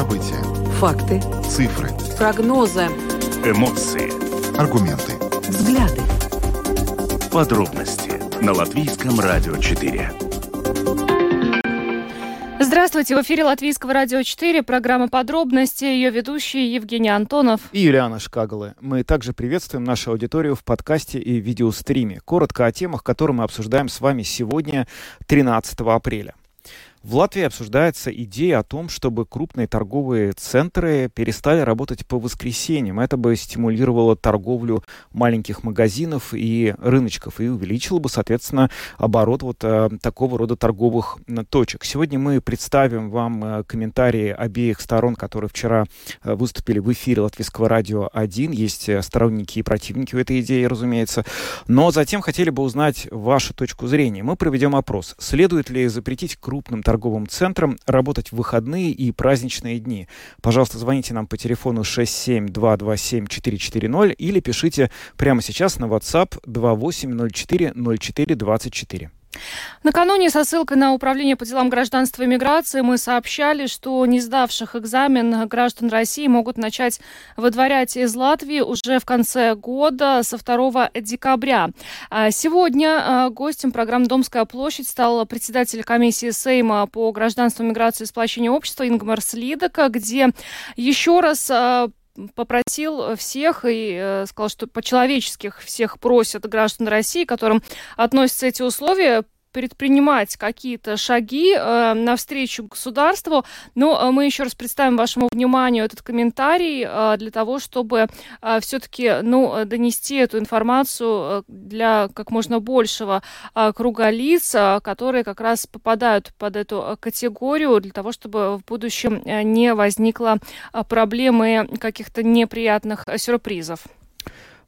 События. Факты. Цифры. Прогнозы. Эмоции. Аргументы. Взгляды. Подробности на Латвийском радио 4. Здравствуйте, в эфире Латвийского радио 4, программа «Подробности», ее ведущий Евгений Антонов. И Юлиана Шкагалы. Мы также приветствуем нашу аудиторию в подкасте и видеостриме. Коротко о темах, которые мы обсуждаем с вами сегодня, 13 апреля. В Латвии обсуждается идея о том, чтобы крупные торговые центры перестали работать по воскресеньям. Это бы стимулировало торговлю маленьких магазинов и рыночков и увеличило бы, соответственно, оборот вот э, такого рода торговых точек. Сегодня мы представим вам э, комментарии обеих сторон, которые вчера э, выступили в эфире Латвийского радио 1. Есть сторонники и противники у этой идеи, разумеется. Но затем хотели бы узнать вашу точку зрения. Мы проведем опрос. Следует ли запретить крупным торговым центрам работать в выходные и праздничные дни. Пожалуйста, звоните нам по телефону 67227-440 или пишите прямо сейчас на WhatsApp 2804-0424. Накануне со ссылкой на Управление по делам гражданства и миграции мы сообщали, что не сдавших экзамен граждан России могут начать выдворять из Латвии уже в конце года, со 2 декабря. А сегодня а, гостем программы «Домская площадь» стал председатель комиссии Сейма по гражданству, миграции и сплочению общества Ингмар Слидока, где еще раз а, попросил всех и э, сказал, что по-человеческих всех просят граждан России, которым относятся эти условия, предпринимать какие-то шаги э, навстречу государству. Но э, мы еще раз представим вашему вниманию этот комментарий э, для того, чтобы э, все-таки ну, донести эту информацию э, для как можно большего э, круга лиц, э, которые как раз попадают под эту э, категорию, для того, чтобы в будущем э, не возникло э, проблемы каких-то неприятных э, сюрпризов.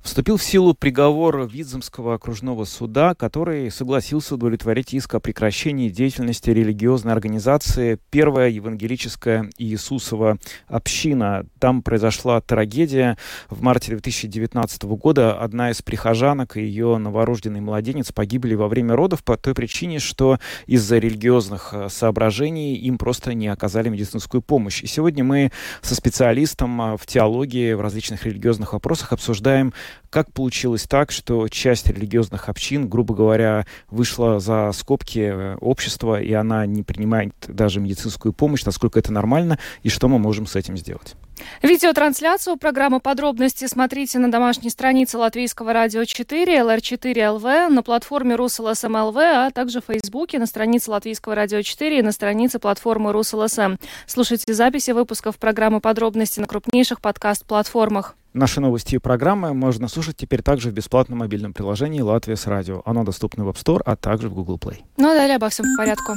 Вступил в силу приговор Виземского окружного суда, который согласился удовлетворить иск о прекращении деятельности религиозной организации «Первая евангелическая Иисусова община». Там произошла трагедия. В марте 2019 года одна из прихожанок и ее новорожденный младенец погибли во время родов по той причине, что из-за религиозных э, соображений им просто не оказали медицинскую помощь. И сегодня мы со специалистом э, в теологии, в различных религиозных вопросах обсуждаем как получилось так, что часть религиозных общин, грубо говоря, вышла за скобки э, общества, и она не принимает даже медицинскую помощь, насколько это нормально, и что мы можем с этим сделать? Видеотрансляцию программы «Подробности» смотрите на домашней странице Латвийского радио 4, LR4 ЛВ, на платформе РусЛСМ ЛВ, а также в Фейсбуке, на странице Латвийского радио 4 и на странице платформы РусЛСМ. Слушайте записи выпусков программы «Подробности» на крупнейших подкаст-платформах. Наши новости и программы можно слушать теперь также в бесплатном мобильном приложении «Латвия с радио». Оно доступно в App Store, а также в Google Play. Ну а далее обо всем по порядку.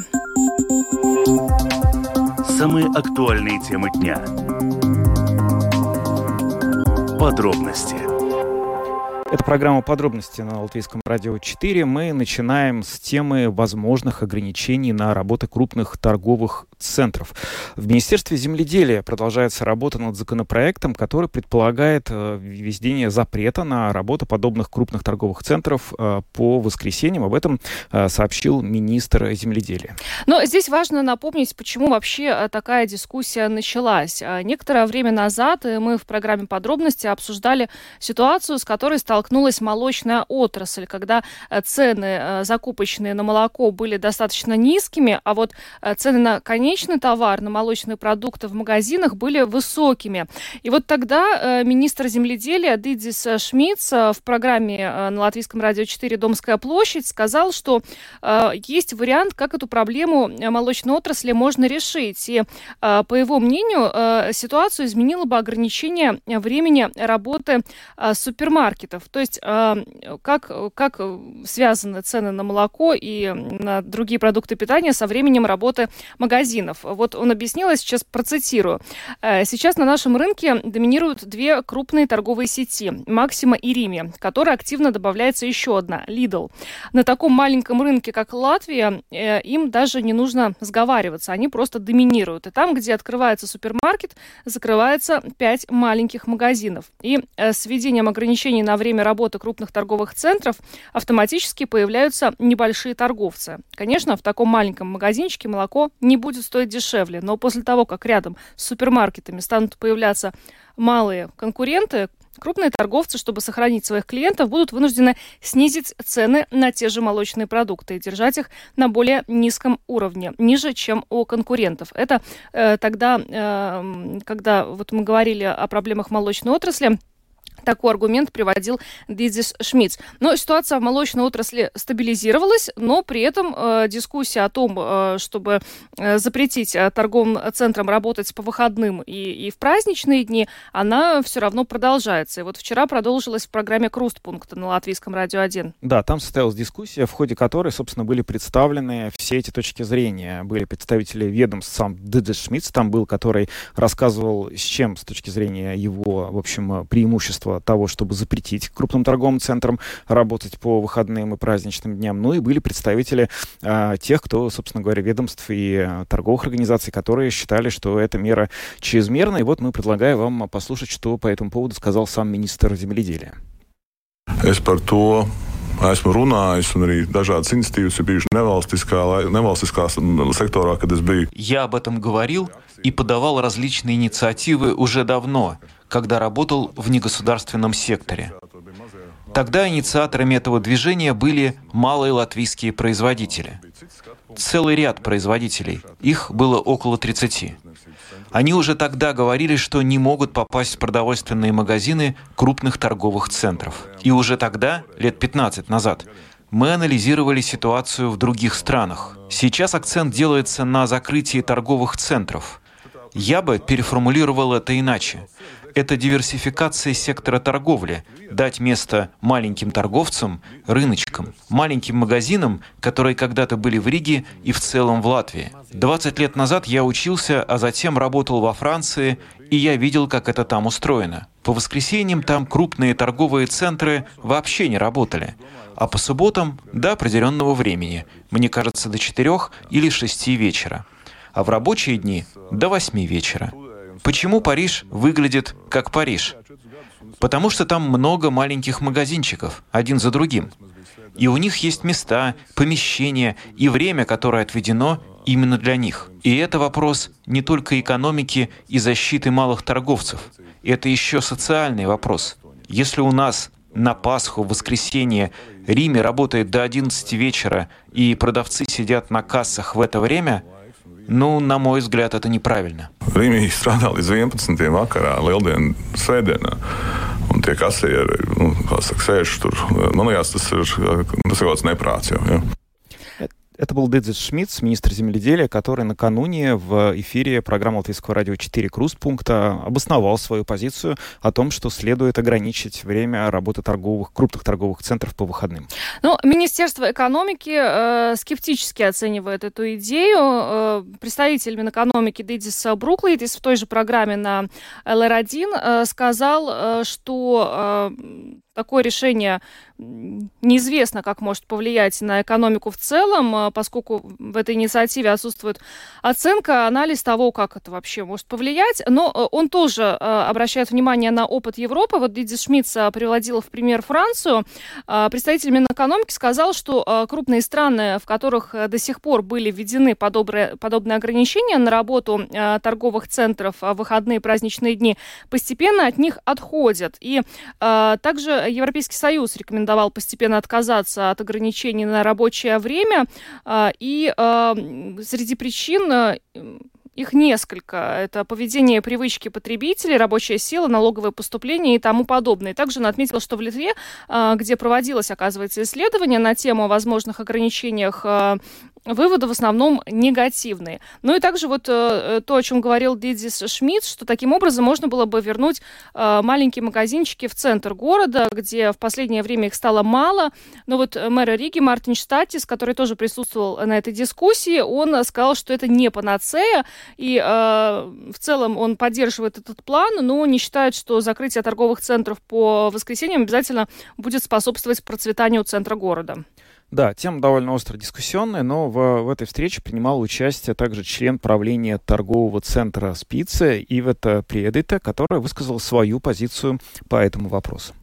Самые актуальные темы дня. Подробности. Это программа «Подробности» на Латвийском радио 4. Мы начинаем с темы возможных ограничений на работу крупных торговых центров. В Министерстве земледелия продолжается работа над законопроектом, который предполагает э, введение запрета на работу подобных крупных торговых центров э, по воскресеньям. Об этом э, сообщил министр земледелия. Но здесь важно напомнить, почему вообще такая дискуссия началась. Некоторое время назад мы в программе «Подробности» обсуждали ситуацию, с которой столкнулась молочная отрасль, когда цены закупочные на молоко были достаточно низкими, а вот цены на конечные конечный товар на молочные продукты в магазинах были высокими. И вот тогда э, министр земледелия Дидис Шмидц э, в программе э, на Латвийском радио 4 «Домская площадь» сказал, что есть вариант, как эту проблему молочной отрасли можно решить. И, по его мнению, ситуацию изменило бы ограничение времени работы супермаркетов. То есть как, как связаны цены на молоко и на другие продукты питания со временем работы магазинов магазинов. Вот он объяснил, я сейчас процитирую. «Э, сейчас на нашем рынке доминируют две крупные торговые сети – Максима и Риме, которой активно добавляется еще одна – Lidl. На таком маленьком рынке, как Латвия, э, им даже не нужно сговариваться, они просто доминируют. И там, где открывается супермаркет, закрывается пять маленьких магазинов. И э, с введением ограничений на время работы крупных торговых центров автоматически появляются небольшие торговцы. Конечно, в таком маленьком магазинчике молоко не будет стоить дешевле. Но после того, как рядом с супермаркетами станут появляться малые конкуренты, Крупные торговцы, чтобы сохранить своих клиентов, будут вынуждены снизить цены на те же молочные продукты и держать их на более низком уровне, ниже, чем у конкурентов. Это э, тогда, э, когда вот мы говорили о проблемах молочной отрасли, такой аргумент приводил Дидис Шмидц. Но ситуация в молочной отрасли стабилизировалась, но при этом э, дискуссия о том, э, чтобы э, запретить э, торговым центрам работать по выходным и, и в праздничные дни, она все равно продолжается. И вот вчера продолжилась в программе «Крустпункт» на Латвийском радио 1. Да, там состоялась дискуссия, в ходе которой, собственно, были представлены все эти точки зрения. Были представители ведомств, сам Дидис Шмидц там был, который рассказывал, с чем с точки зрения его, в общем, преимущества того, чтобы запретить крупным торговым центрам работать по выходным и праздничным дням. Ну и были представители а, тех, кто, собственно говоря, ведомств и а, торговых организаций, которые считали, что эта мера чрезмерна. И вот мы предлагаем вам послушать, что по этому поводу сказал сам министр земледелия. Es par to esmu runājis, un arī dažādas инициативы ir bijušas nevalstiskā, nevalstiskā секторā, kad es biju. Я об этом говорил и подавал различные инициативы уже давно, когда работал в негосударственном секторе. Тогда инициаторами этого движения были малые латвийские производители. Целый ряд производителей, их было около 30. Они уже тогда говорили, что не могут попасть в продовольственные магазины крупных торговых центров. И уже тогда, лет 15 назад, мы анализировали ситуацию в других странах. Сейчас акцент делается на закрытии торговых центров. Я бы переформулировал это иначе это диверсификация сектора торговли, дать место маленьким торговцам, рыночкам, маленьким магазинам, которые когда-то были в Риге и в целом в Латвии. 20 лет назад я учился, а затем работал во Франции, и я видел, как это там устроено. По воскресеньям там крупные торговые центры вообще не работали, а по субботам до определенного времени, мне кажется, до 4 или 6 вечера, а в рабочие дни до 8 вечера. Почему Париж выглядит как Париж? Потому что там много маленьких магазинчиков, один за другим. И у них есть места, помещения и время, которое отведено именно для них. И это вопрос не только экономики и защиты малых торговцев. Это еще социальный вопрос. Если у нас на Пасху, в воскресенье Риме работает до 11 вечера, и продавцы сидят на кассах в это время – Nu, на мой взгляд, это неправильно. Rīmī strādā līdz 11. vakarā, Lieldienu svētdienā. Un tie kasieri, nu, kā saka, sēž tur. Man liekas, tas ir, tas ir kaut kāds neprāts jau. Ja? Это был Дедзит Шмидц, министр земледелия, который накануне в эфире программы Латвийского радио 4 Крузпункта обосновал свою позицию о том, что следует ограничить время работы торговых, крупных торговых центров по выходным. Ну, Министерство экономики э, скептически оценивает эту идею. Э, представитель Минэкономики Дедис Бруклейдис в той же программе на ЛР1 э, сказал, э, что э, такое решение неизвестно, как может повлиять на экономику в целом, а, поскольку в этой инициативе отсутствует оценка, анализ того, как это вообще может повлиять. Но э, он тоже э, обращает внимание на опыт Европы. Вот Диди Шмидц э, приводил в пример Францию. Представитель Минэкономики сказал, что крупные страны, в которых до сих пор были введены подобные, подобные ограничения на работу торговых центров в выходные праздничные дни, постепенно от них отходят. И также Европейский Союз рекомендовал постепенно отказаться от ограничений на рабочее время. А, и а, среди причин а, их несколько. Это поведение привычки потребителей, рабочая сила, налоговые поступления и тому подобное. Также он отметил, что в Литве, где проводилось, оказывается, исследование на тему о возможных ограничениях выводы в основном негативные. Ну и также вот э, то, о чем говорил Дидис Шмидт, что таким образом можно было бы вернуть э, маленькие магазинчики в центр города, где в последнее время их стало мало. Но вот мэр Риги Мартин Штатис, который тоже присутствовал на этой дискуссии, он сказал, что это не панацея, и э, в целом он поддерживает этот план, но не считает, что закрытие торговых центров по воскресеньям обязательно будет способствовать процветанию центра города. Да, тема довольно остро дискуссионная, но в, в этой встрече принимал участие также член правления торгового центра «Спицы» Ивета Приедита, который высказал свою позицию по этому вопросу.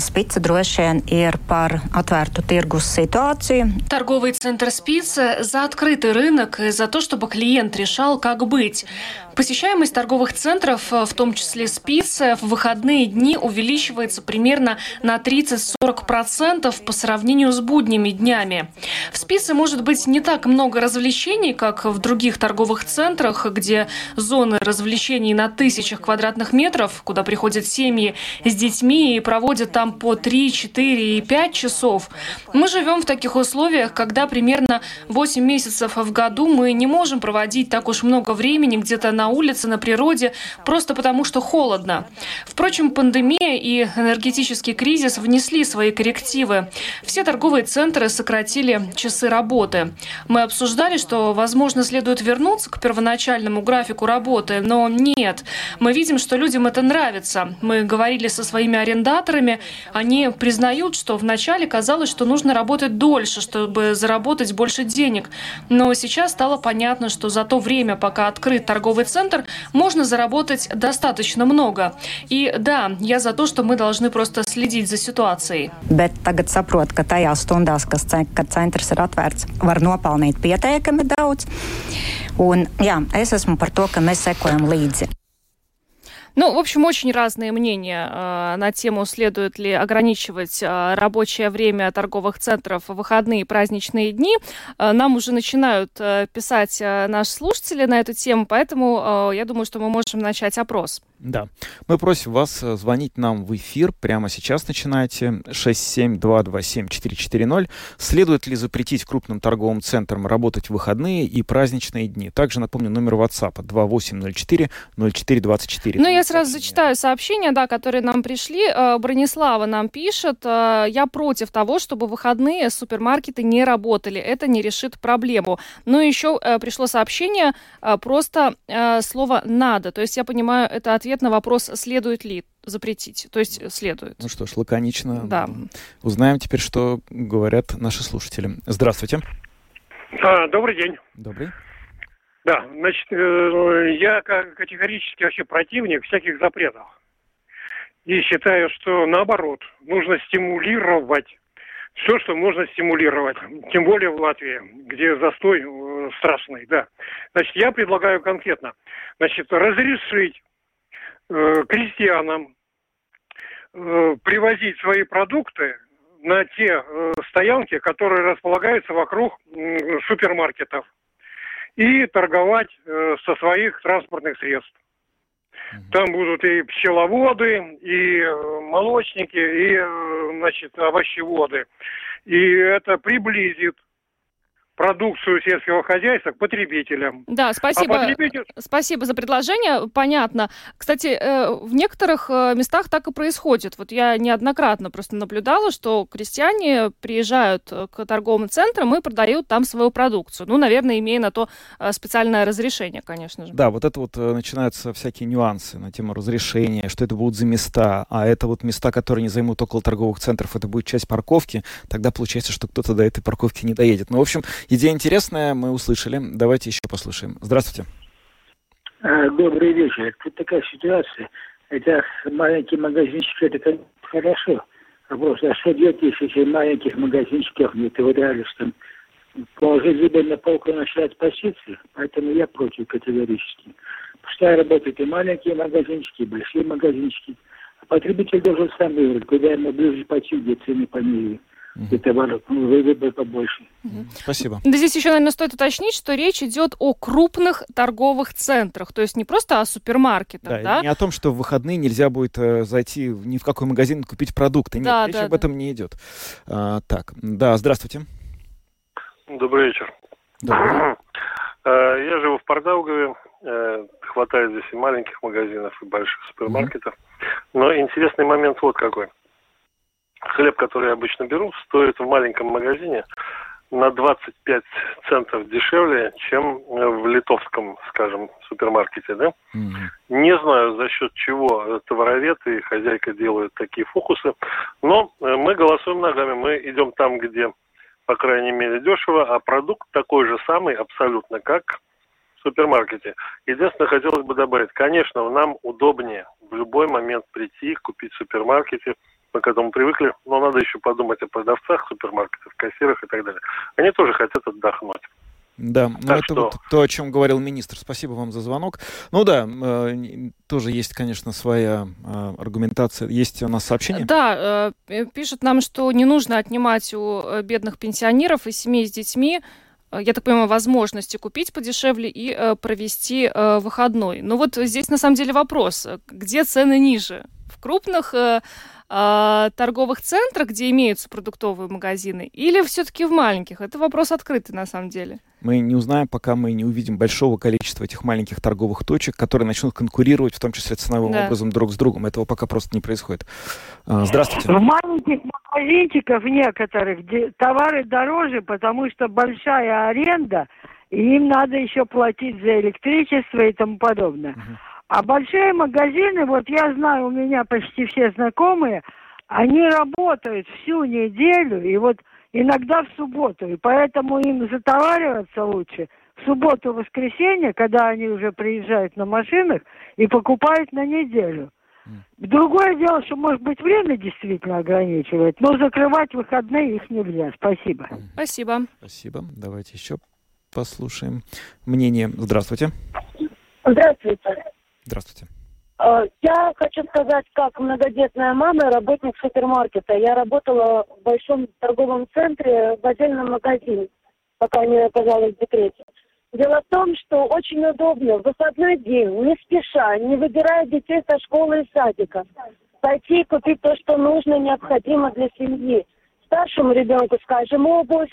Spica droši vien ir par atvērtu tirgus ситуацию. Торговый центр Спица за открытый рынок и за то, чтобы клиент решал, как быть. Посещаемость торговых центров, в том числе Спица, в выходные дни увеличивается примерно на 30-40% по сравнению с будними днями. В Спице может быть не так много развлечений, как в других торговых центрах, где зоны развлечений на тысячах квадратных метров, куда приходят семьи с детьми и проводят там по 3, 4 и 5 часов. Мы живем в таких условиях, когда примерно 8 месяцев в году мы не можем проводить так уж много времени где-то на улице, на природе, просто потому что холодно. Впрочем, пандемия и энергетический кризис внесли свои коррективы. Все торговые центры сократили часы работы. Мы обсуждали, что, возможно, следует вернуться к первоначальному графику работы, но нет. Мы видим, что людям это нравится. Мы говорили со своими арендаторами, они признают, что вначале казалось, что нужно работать дольше, чтобы заработать больше денег. Но сейчас стало понятно, что за то время, пока открыт торговый центр, можно заработать достаточно много. И да, я за то, что мы должны просто следить за ситуацией. Bet tagad saprotu, ka tajās stundās, kas, kad centrs ir atvērts, var nopelnīt pietiekami daudz. Un, jā, es esmu par to, ka mēs sekojam līdzi. Ну, в общем, очень разные мнения э, на тему, следует ли ограничивать э, рабочее время торговых центров в выходные и праздничные дни. Э, нам уже начинают э, писать э, наши слушатели на эту тему, поэтому э, я думаю, что мы можем начать опрос. Да. Мы просим вас э, звонить нам в эфир. Прямо сейчас начинайте. 67227-440. Следует ли запретить крупным торговым центрам работать в выходные и праздничные дни? Также напомню номер WhatsApp 2804-0424. Ну, я сразу зачитаю сообщения, да, которые нам пришли. Э, Бронислава нам пишет. э, Я против того, чтобы выходные супермаркеты не работали. Это не решит проблему. Но еще пришло сообщение просто слово «надо». То есть я понимаю, это ответ на вопрос, следует ли запретить. То есть следует. Ну что ж, лаконично. Да. Узнаем теперь, что говорят наши слушатели. Здравствуйте. А, добрый день. Добрый. Да, значит, э, я как категорически вообще противник всяких запретов. И считаю, что наоборот, нужно стимулировать все, что можно стимулировать. Тем более в Латвии, где застой э, страшный, да. Значит, я предлагаю конкретно, значит, разрешить э, крестьянам э, привозить свои продукты на те э, стоянки, которые располагаются вокруг м, супермаркетов и торговать э, со своих транспортных средств. Там будут и пчеловоды, и э, молочники, и, э, значит, овощеводы. И это приблизит продукцию сельского хозяйства к потребителям. Да, спасибо. А потребитель... Спасибо за предложение, понятно. Кстати, э, в некоторых э, местах так и происходит. Вот я неоднократно просто наблюдала, что крестьяне приезжают э, к торговым центрам и продают там свою продукцию. Ну, наверное, имея на то специальное разрешение, конечно же. Да, вот это вот начинаются всякие нюансы на тему разрешения, что это будут за места, а это вот места, которые не займут около торговых центров, это будет часть парковки, тогда получается, что кто-то до этой парковки не доедет. Ну, в общем, идея интересная, мы услышали. Давайте еще послушаем. Здравствуйте. А, Добрый вечер. Тут такая ситуация. Это маленький магазинчик, это хорошо. Просто а что делать, если маленьких магазинчиков нет? И вот реально, что положить зубы на полку начать позиции. Поэтому я против категорически. Пускай работают и маленькие магазинчики, и большие магазинчики. А потребитель должен сам выбрать, куда ему ближе пойти, где цены Где товаров ну, выбор побольше. Спасибо. Да здесь еще, наверное, стоит уточнить, что речь идет о крупных торговых центрах, то есть не просто о супермаркетах, Да, да? Не о том, что в выходные нельзя будет э, зайти ни в какой магазин и купить продукты. Нет, Да, речь да, об да. этом не идет. А, так, да, здравствуйте. Добрый вечер. Добрый. Э, Я живу в Пардаугове. Э, Хватает здесь и маленьких магазинов, и больших супермаркетов. Но интересный момент вот какой. Хлеб, который я обычно беру, стоит в маленьком магазине на 25 центов дешевле, чем э, в литовском, скажем, супермаркете, да? Мгм. Не знаю, за счет чего товаровед и хозяйка делают такие фокусы, но э, мы голосуем ногами, мы идем там, где, по крайней мере, дешево, а продукт такой же самый абсолютно, как в супермаркете. Единственное, хотелось бы добавить, конечно, нам удобнее в любой момент прийти, купить в супермаркете мы к этому привыкли, но надо еще подумать о продавцах, супермаркетах, кассирах и так далее. Они тоже хотят отдохнуть. Да, ну это что... вот то, о чем говорил министр. Спасибо вам за звонок. Ну да, э, тоже есть, конечно, своя э, аргументация. Есть у нас сообщение? Да, э, пишут нам, что не нужно отнимать у э, бедных пенсионеров и семей с детьми э, я так понимаю, возможности купить подешевле и э, провести э, выходной. Но вот здесь на самом деле вопрос, где цены ниже? В крупных э, э, торговых центрах, где имеются продуктовые магазины, или все-таки в маленьких? Это вопрос открытый на самом деле. Мы не узнаем, пока мы не увидим большого количества этих маленьких торговых точек, которые начнут конкурировать, в том числе ценовым да. образом, друг с другом. Этого пока просто не происходит. А, здравствуйте. В маленьких магазинчиках некоторых товары дороже, потому что большая аренда, и им надо еще платить за электричество и тому подобное. Угу. А большие магазины, вот я знаю, у меня почти все знакомые, они работают всю неделю, и вот иногда в субботу, и поэтому им затовариваться лучше в субботу-воскресенье, когда они уже приезжают на машинах и покупают на неделю. Другое дело, что, может быть, время действительно ограничивает, но закрывать выходные их нельзя. Спасибо. Спасибо. Спасибо. Давайте еще послушаем мнение. Здравствуйте. Здравствуйте. Здравствуйте. Э, я хочу сказать, как многодетная мама, работник супермаркета. Я работала в большом торговом центре в отдельном магазине, пока не оказалась в декрете. Дело в том, что очень удобно в выходной день, не спеша, не выбирая детей со школы и садика, пойти и купить то, что нужно, необходимо для семьи. Старшему ребенку, скажем, обувь,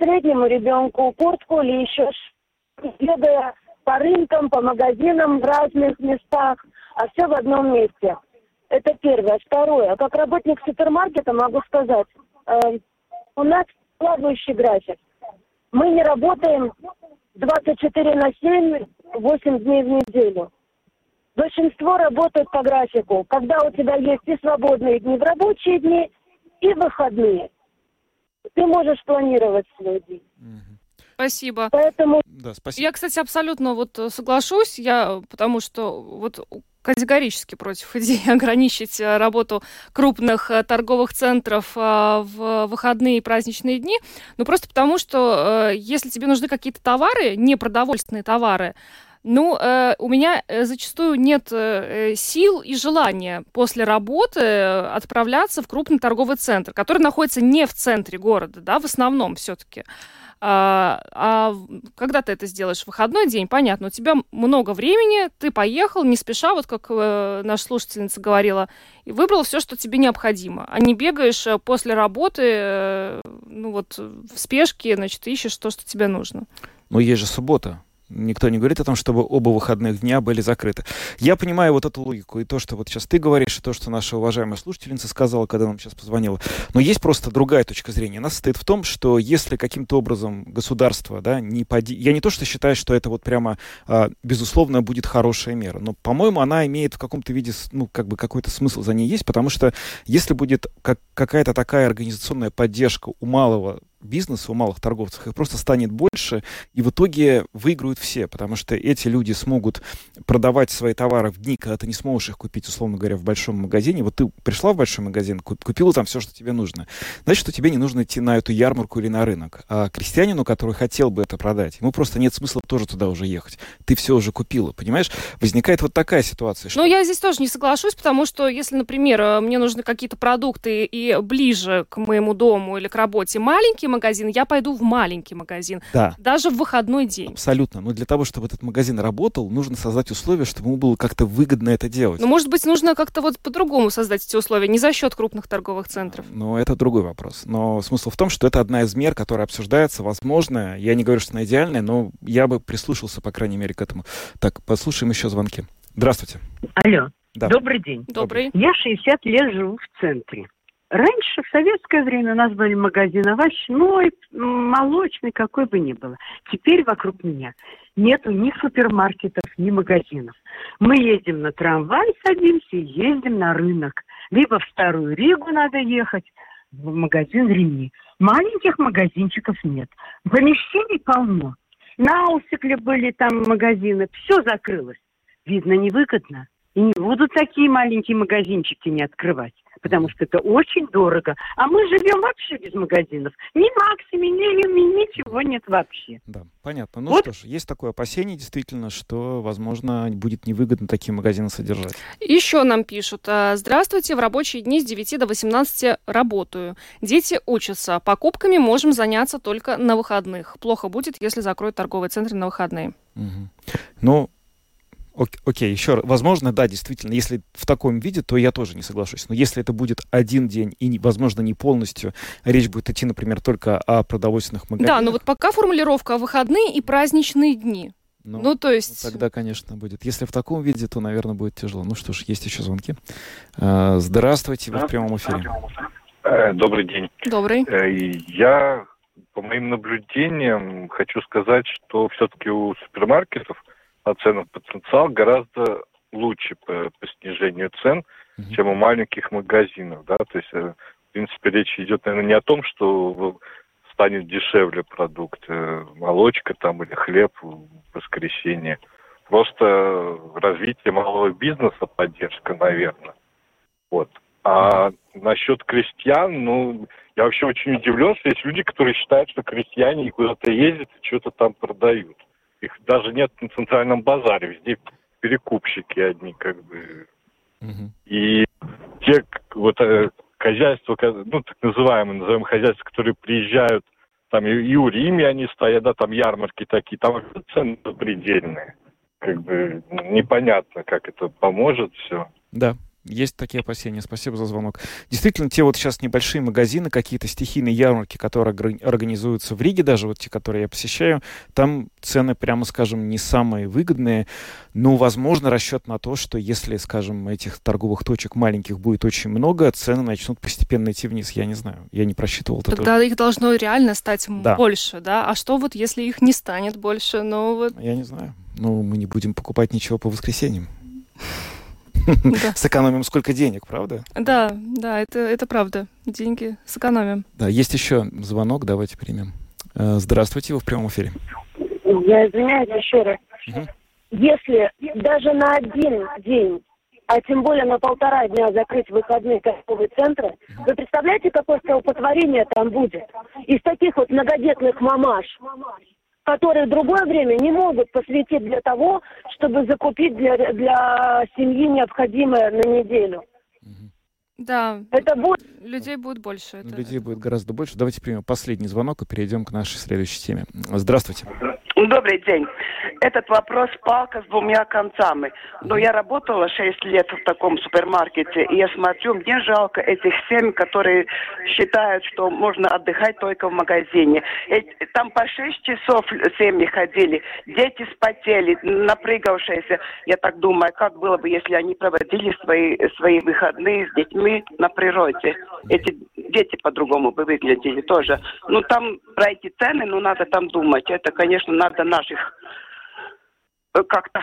среднему ребенку куртку или еще бегая по рынкам, по магазинам в разных местах, а все в одном месте. Это первое. Второе. Как работник супермаркета могу сказать, э, у нас плавающий график. Мы не работаем 24 на 7, 8 дней в неделю. Большинство работают по графику, когда у тебя есть и свободные дни в рабочие дни, и выходные. Ты можешь планировать свой день. Спасибо. Поэтому... Да, спасибо. Я, кстати, абсолютно вот э, соглашусь, я, потому что вот категорически против идеи ограничить э, работу крупных э, торговых центров в выходные и праздничные дни. Ну, просто потому что если тебе нужны какие-то товары, непродовольственные товары, ну, э, у меня зачастую нет э, сил и желания после работы отправляться в крупный торговый центр, который находится не в центре города, да, в основном все-таки. А, а когда ты это сделаешь в выходной день, понятно, у тебя много времени, ты поехал не спеша, вот как э, наша слушательница говорила, и выбрал все, что тебе необходимо, а не бегаешь э, после работы, э, ну вот в спешке, значит, ищешь то, что тебе нужно. Но есть же суббота. Никто не говорит о том, чтобы оба выходных дня были закрыты. Я понимаю вот эту логику и то, что вот сейчас ты говоришь, и то, что наша уважаемая слушательница сказала, когда нам сейчас позвонила. Но есть просто другая точка зрения. Она состоит в том, что если каким-то образом государство, да, не поди... Я не то, что считаю, что это вот прямо, а, безусловно, будет хорошая мера, но, по-моему, она имеет в каком-то виде, ну, как бы какой-то смысл за ней есть, потому что если будет как какая-то такая организационная поддержка у малого бизнеса, у малых торговцев, их просто станет больше, и в итоге выиграют все, потому что эти люди смогут продавать свои товары в дни, когда ты не сможешь их купить, условно говоря, в большом магазине. Вот ты пришла в большой магазин, купила там все, что тебе нужно. Значит, что тебе не нужно идти на эту ярмарку или на рынок. А крестьянину, который хотел бы это продать, ему просто нет смысла тоже туда уже ехать. Ты все уже купила, понимаешь? Возникает вот такая ситуация. Что... Ну, я здесь тоже не соглашусь, потому что если, например, э, мне нужны какие-то продукты и ближе к моему дому или к работе маленький магазин, я пойду в маленький магазин. Да. Даже в выходной день. Абсолютно. Но для того, чтобы этот магазин работал, нужно создать условия, чтобы ему было как-то выгодно это делать. Ну, может быть, нужно как-то вот по-другому создать эти условия, не за счет крупных торговых центров. Ну, это другой вопрос. Но смысл в том, что это одна из мер, которая обсуждается, возможно. Я не говорю, что она идеальная, но я бы прислушался, по крайней мере, к этому. Так, послушаем еще звонки. Здравствуйте. Алло. Да. Добрый день. Добрый. Я 60 лет живу в центре. Раньше, в советское время, у нас были магазины овощной, молочный, какой бы ни было. Теперь вокруг меня нету ни супермаркетов, ни магазинов. Мы едем на трамвай, садимся и ездим на рынок. Либо в Старую Ригу надо ехать, в магазин Рени. Маленьких магазинчиков нет. Помещений полно. На Аусикле были там магазины, все закрылось. Видно, невыгодно. И не будут такие маленькие магазинчики не открывать потому что это очень дорого. А мы живем вообще без магазинов. Ни Максими, ни Люми, ничего нет вообще. Да, понятно. Ну вот. что ж, есть такое опасение действительно, что, возможно, будет невыгодно такие магазины содержать. Еще нам пишут. «А, Здравствуйте, в рабочие дни с 9 до 18 работаю. Дети учатся. Покупками можем заняться только на выходных. Плохо будет, если закроют торговый центр на выходные. Угу. Ну, Окей, еще раз. Возможно, да, действительно, если в таком виде, то я тоже не соглашусь. Но если это будет один день и, возможно, не полностью, речь будет идти, например, только о продовольственных магазинах. Да, но вот пока формулировка выходные и праздничные дни. Ну, ну, то есть... Ну, тогда, конечно, будет. Если в таком виде, то, наверное, будет тяжело. Ну что ж, есть еще звонки. А, здравствуйте, вы в прямом эфире. Э, добрый день. Добрый. Э, я, по моим наблюдениям, хочу сказать, что все-таки у супермаркетов оценок потенциал гораздо лучше по, по снижению цен, mm-hmm. чем у маленьких магазинов, да, то есть, э, в принципе, речь идет, наверное, не о том, что станет дешевле продукт, э, молочка там или хлеб в воскресенье, просто развитие малого бизнеса, поддержка, наверное, вот. А насчет крестьян, ну, я вообще очень удивлен, что есть люди, которые считают, что крестьяне куда-то ездят и что-то там продают. Их даже нет на центральном базаре, везде перекупщики одни, как бы. Угу. И те вот э, хозяйства, ну, так называемые, назовем хозяйства, которые приезжают, там и, и у Риме они стоят, да, там ярмарки такие, там цены запредельные. Как бы непонятно, как это поможет все. Да, есть такие опасения. Спасибо за звонок. Действительно, те вот сейчас небольшие магазины, какие-то стихийные ярмарки, которые организуются в Риге, даже вот те, которые я посещаю, там цены, прямо скажем, не самые выгодные. Но, возможно, расчет на то, что если, скажем, этих торговых точек маленьких будет очень много, цены начнут постепенно идти вниз. Я не знаю. Я не просчитывал. Тогда это. их должно реально стать да. больше, да? А что вот, если их не станет больше? Ну, вот... Я не знаю. Ну, мы не будем покупать ничего по воскресеньям. Сэкономим сколько денег, правда? Да, да, это, это правда. Деньги сэкономим. Да, есть еще звонок, давайте примем. Э, здравствуйте, вы в прямом эфире. Я извиняюсь еще раз. Если даже на один день а тем более на полтора дня закрыть выходные торговые центры, вы представляете, какое столпотворение там будет? Из таких вот многодетных мамаш, которые в другое время не могут посвятить для того, чтобы закупить для, для семьи необходимое на неделю. Да, это будет... людей будет больше. Это... Людей будет гораздо больше. Давайте примем последний звонок и перейдем к нашей следующей теме. Здравствуйте. Добрый день. Этот вопрос палка с двумя концами. Но я работала 6 лет в таком супермаркете, и я смотрю, мне жалко этих семь, которые считают, что можно отдыхать только в магазине. Там по 6 часов семьи ходили, дети спотели, напрыгавшиеся. Я так думаю, как было бы, если они проводили свои, свои выходные с детьми на природе. Эти дети по-другому бы выглядели тоже. Ну, там про эти цены, ну, надо там думать. Это, конечно, надо наших э, как-то,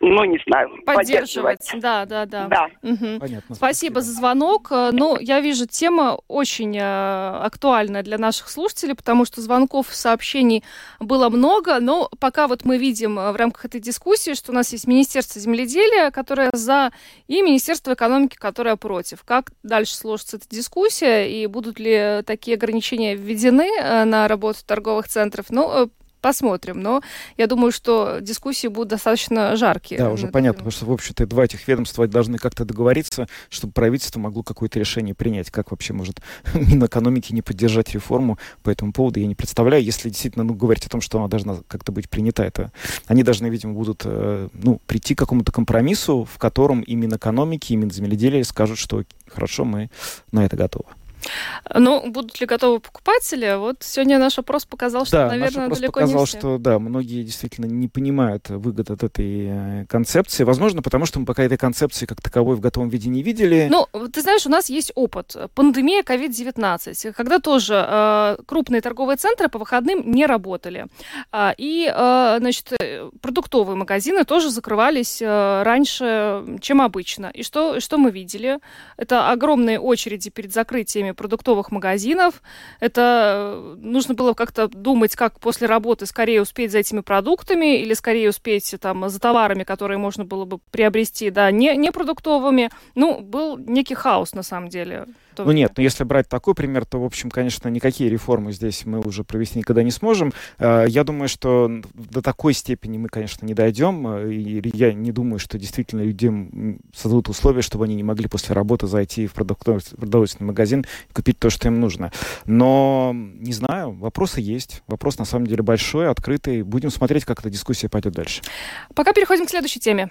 ну, не знаю, поддерживать. поддерживать. Да, да, да. да. Угу. Понятно. Спасибо за звонок. Э, ну, я вижу, тема очень э, актуальна для наших слушателей, потому что звонков, сообщений было много, но пока вот мы видим в рамках этой дискуссии, что у нас есть Министерство земледелия, которое за, и Министерство экономики, которое против. Как дальше сложится эта дискуссия, и будут ли такие ограничения введены на работу торговых центров? Ну, посмотрим. Но я думаю, что дискуссии будут достаточно жаркие. Да, уже понятно, потому что, в общем-то, два этих ведомства должны как-то договориться, чтобы правительство могло какое-то решение принять. Как вообще может Минэкономики не поддержать реформу по этому поводу, я не представляю. Если действительно ну, говорить о том, что она должна как-то быть принята, это они должны, видимо, будут э, ну, прийти к какому-то компромиссу, в котором и Минэкономики, и Минземледелия скажут, что хорошо, мы на это готовы. Ну, будут ли готовы покупатели? Вот сегодня наш опрос показал, что, да, наверное, наш опрос далеко показал, не все. что да, многие действительно не понимают выгод от этой э, концепции. Возможно, потому что мы пока этой концепции как таковой в готовом виде не видели. Ну, ты знаешь, у нас есть опыт. Пандемия COVID-19, когда тоже э, крупные торговые центры по выходным не работали. А, и, э, значит, э, продуктовые магазины тоже закрывались э, раньше, чем обычно. И что, что мы видели? Это огромные очереди перед закрытиями сетями продуктовых магазинов. Это э, нужно было как-то думать, как после работы скорее успеть за этими продуктами или скорее успеть там за товарами, которые можно было бы приобрести, да, не, не продуктовыми. Ну, был некий хаос на самом деле. Ну нет, но если брать такой пример, то, в общем, конечно, никакие реформы здесь мы уже провести никогда не сможем. Э, я думаю, что до такой степени мы, конечно, не дойдем. Э, и я не думаю, что действительно людям создадут условия, чтобы они не могли после работы зайти в продовольственный магазин и купить то, что им нужно. Но, не знаю, вопросы есть. Вопрос, на самом деле, большой, открытый. Будем смотреть, как эта дискуссия пойдет дальше. Пока переходим к следующей теме.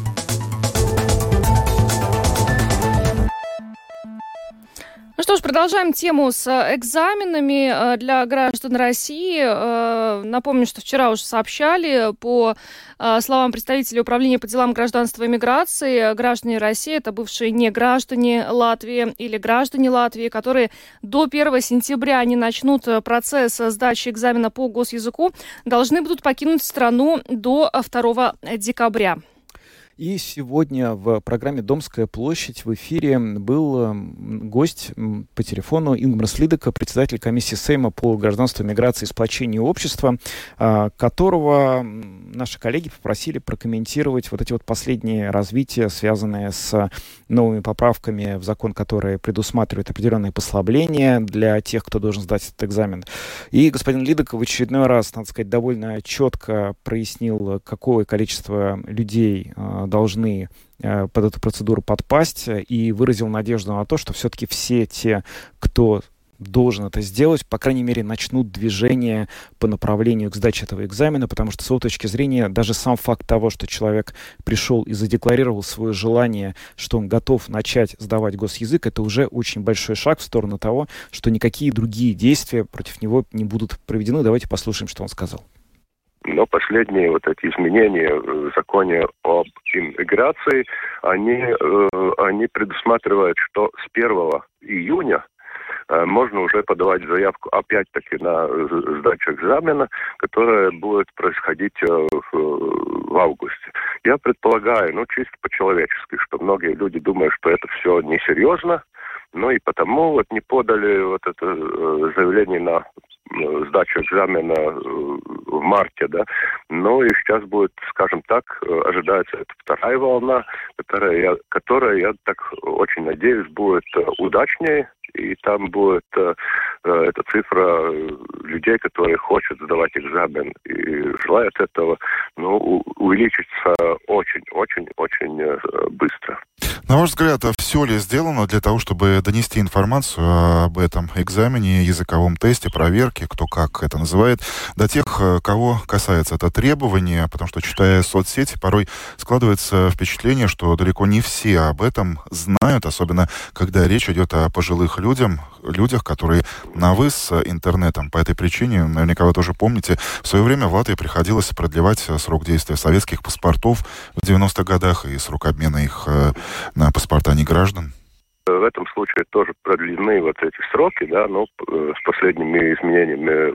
Ну что ж, продолжаем тему с э, экзаменами э, для граждан России. Э, напомню, что вчера уже сообщали по словам представителей Управления по делам гражданства и миграции, граждане России это бывшие не граждане Латвии или граждане Латвии, которые до 1 сентября не начнут процесс сдачи экзамена по госязыку, должны будут покинуть страну до 2 декабря. И сегодня в программе «Домская площадь» в эфире был эм, гость по телефону Ингмар Слидека, председатель комиссии Сейма по гражданству, миграции и сплочению общества, а, которого наши коллеги попросили прокомментировать вот эти вот последние развития, связанные с новыми поправками в закон, которые предусматривают определенные послабления для тех, кто должен сдать этот экзамен. И господин Лидок в очередной раз, надо сказать, довольно четко прояснил, какое количество людей а, должны э, под эту процедуру подпасть и выразил надежду на то, что все-таки все те, кто должен это сделать, по крайней мере, начнут движение по направлению к сдаче этого экзамена, потому что с его точки зрения даже сам факт того, что человек пришел и задекларировал свое желание, что он готов начать сдавать госязык, это уже очень большой шаг в сторону того, что никакие другие действия против него не будут проведены. Давайте послушаем, что он сказал. Но последние вот эти изменения в законе об иммиграции, они, э, они предусматривают, что с 1 июня э, можно уже подавать заявку опять-таки на сдачу экзамена, которая будет происходить э, в августе. Я предполагаю, ну чисто по-человечески, что многие люди думают, что это все несерьезно, ну и потому вот не подали вот это заявление на Э, сдачу экзамена э, в марте, да. Ну и сейчас будет, скажем так, э, ожидается эта вторая волна, которая, я, которая, я так очень надеюсь, будет удачнее, и там будет э, эта цифра людей, которые хотят сдавать экзамен и желают этого, ну, увеличится очень-очень-очень э, быстро. На ваш взгляд, а все ли сделано для того, чтобы донести информацию об этом экзамене, языковом тесте, проверке, кто как это называет, до тех, э, кого касается это требование? Потому что, читая соцсети, порой складывается впечатление, что далеко не все об этом знают, особенно когда речь идет о пожилых людям, людях, которые на вы с интернетом. По этой причине, наверняка вы тоже помните, в свое время в Латвии приходилось продлевать срок действия советских паспортов в 90-х годах и срок обмена их э, на паспорта неграждан. В этом случае тоже продлены вот эти сроки, да, но э, с последними изменениями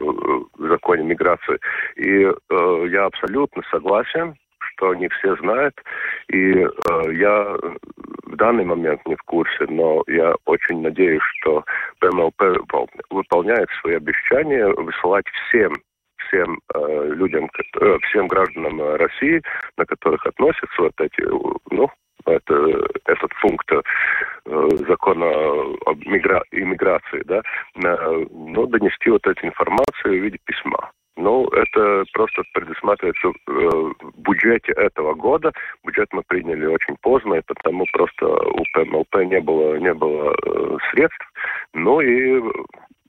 в законе миграции. И э, я абсолютно согласен, что не все знают. И э, я в данный момент не в курсе, но я очень надеюсь, что ПМЛП выполняет свои обещания высылать всем всем э, людям, э, всем гражданам России, на которых относятся вот эти, ну, это, этот пункт э, закона об мигра... иммиграции, да, э, ну, донести вот эту информацию в виде письма. Ну, это просто предусматривается э, в бюджете этого года. Бюджет мы приняли очень поздно, и потому просто у ПМЛП не было, не было э, средств. Ну и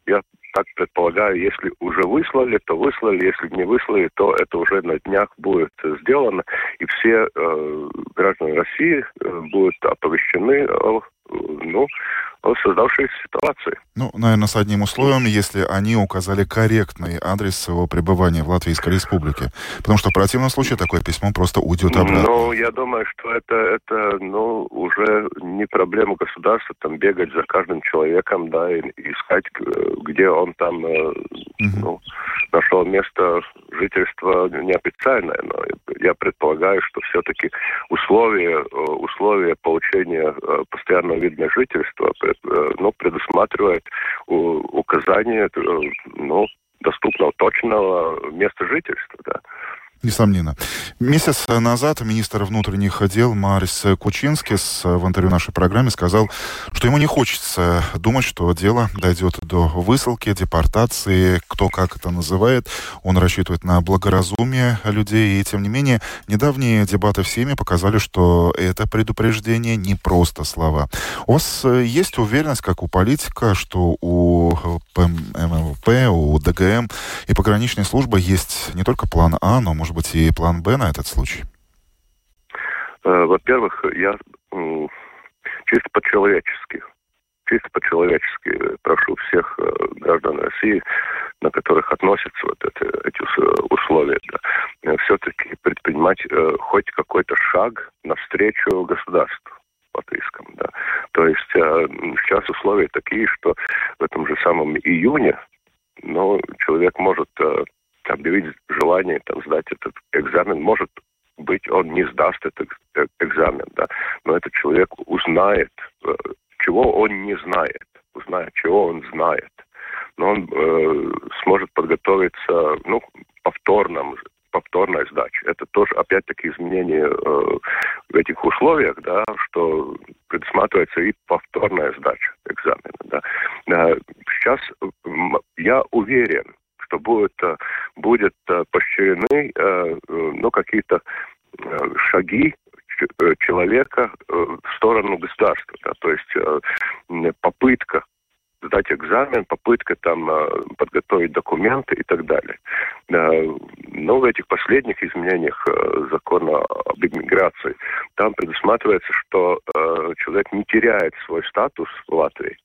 я так предполагаю, если уже выслали, то выслали, если не выслали, то это уже на днях будет сделано, и все э, граждане России э, будут оповещены о, ну, создавшейся ситуации. Ну, наверное, с одним условием, если они указали корректный адрес своего пребывания в Латвийской Республике. Потому что в противном случае такое письмо просто уйдет обратно. Ну, я думаю, что это, это ну, уже не проблема государства, там, бегать за каждым человеком, да, и, искать, где он там, угу. ну, нашел место жительства неофициальное, но я предполагаю, что все-таки условия, условия получения постоянного вида на жительства ну, предусматривает указание ну, доступного точного места жительства. Да. Несомненно. Месяц назад министр внутренних дел Марис Кучинскис в интервью нашей программе сказал, что ему не хочется думать, что дело дойдет до высылки, депортации, кто как это называет. Он рассчитывает на благоразумие людей. И тем не менее, недавние дебаты в Сейме показали, что это предупреждение не просто слова. У вас есть уверенность, как у политика, что у МВП, у ДГМ и пограничной службы есть не только план А, но, может может быть, и план Б на этот случай? Э, во-первых, я чисто по-человечески, чисто по-человечески прошу всех э, граждан России, на которых относятся вот это, эти условия, да, все-таки предпринимать э, хоть какой-то шаг навстречу государству латвийскому. Да. То есть э, сейчас условия такие, что в этом же самом июне ну, человек может э, объявить желание там, сдать этот экзамен. Может быть, он не сдаст этот экзамен, да, но этот человек узнает, э, чего он не знает, узнает, чего он знает. Но он э, сможет подготовиться, ну, повторном, повторной сдаче. Это тоже, опять-таки, изменение э, в этих условиях, да, что предусматривается и повторная сдача экзамена. Да. Э, сейчас я уверен, что будет, э, будет э, поощрены э, ну, какие-то шаги человека в сторону государства. Да, то есть попытка сдать экзамен, попытка там подготовить документы и так далее. Но в этих последних изменениях закона об иммиграции там предусматривается, что человек не теряет свой статус в Латвии,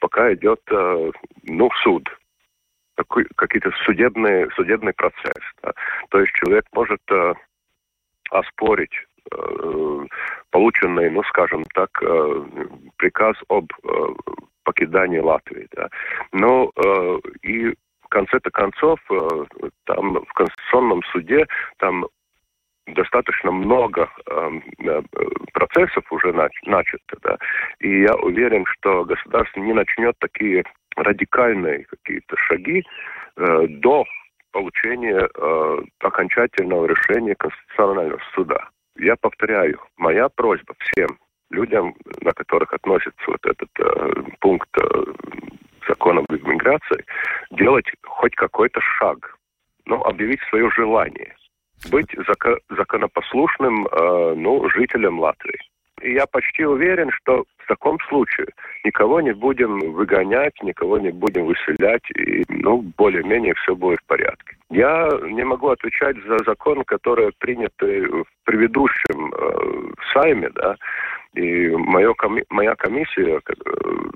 пока идет ну, суд какие-то судебные, судебный процесс. Да. То есть человек может э, оспорить э, полученный, ну, скажем так, э, приказ об э, покидании Латвии. Да. Но э, и в конце-то концов, э, там в Конституционном суде там достаточно много эм, э, процессов уже нач, начато, да, и я уверен, что государство не начнет такие радикальные какие-то шаги э, до получения э, окончательного решения Конституционального суда. Я повторяю, моя просьба всем людям, на которых относится вот этот э, пункт э, закона об иммиграции, делать хоть какой-то шаг, ну, объявить свое желание быть зако- законопослушным э, ну, жителем Латвии. И я почти уверен, что в таком случае никого не будем выгонять, никого не будем выселять, и, ну, более-менее все будет в порядке. Я не могу отвечать за закон, который принят в предыдущем э, сайме, да, и мое, моя комиссия, э,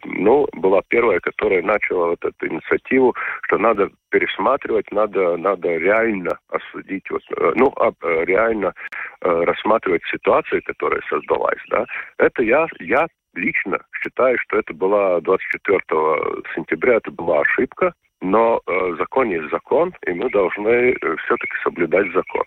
ну, была первая, которая начала вот эту инициативу, что надо пересматривать, надо, надо реально осудить, вот, э, ну, э, реально рассматривать ситуацию, которая создалась, да. Это я, я лично считаю, что это была 24 сентября, это была ошибка, но э, закон есть закон, и мы должны все-таки соблюдать закон.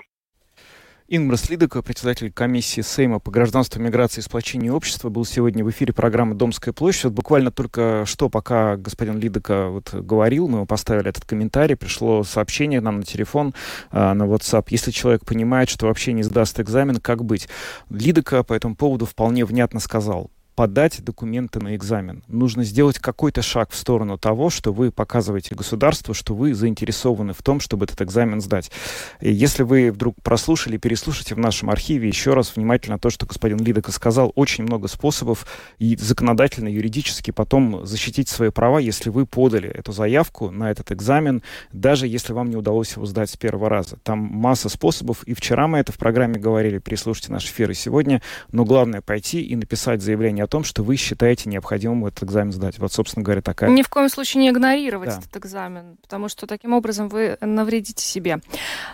Ингмар Лидока, председатель комиссии Сейма по гражданству, миграции и сплочению общества, был сегодня в эфире программы «Домская площадь». Вот буквально только что, пока господин Лидока вот говорил, мы поставили этот комментарий, пришло сообщение нам на телефон, э, на WhatsApp. Если человек понимает, что вообще не сдаст экзамен, как быть? Лидока по этому поводу вполне внятно сказал подать документы на экзамен. Нужно сделать какой-то шаг в сторону того, что вы показываете государству, что вы заинтересованы в том, чтобы этот экзамен сдать. И если вы вдруг прослушали, переслушайте в нашем архиве еще раз внимательно то, что господин Лидока сказал, очень много способов и законодательно, юридически потом защитить свои права, если вы подали эту заявку на этот экзамен, даже если вам не удалось его сдать с первого раза. Там масса способов, и вчера мы это в программе говорили, переслушайте наш эфир и сегодня, но главное пойти и написать заявление о том, что вы считаете необходимым этот экзамен сдать. Вот, собственно говоря, такая... Ни в коем случае не игнорировать да. этот экзамен, потому что таким образом вы навредите себе.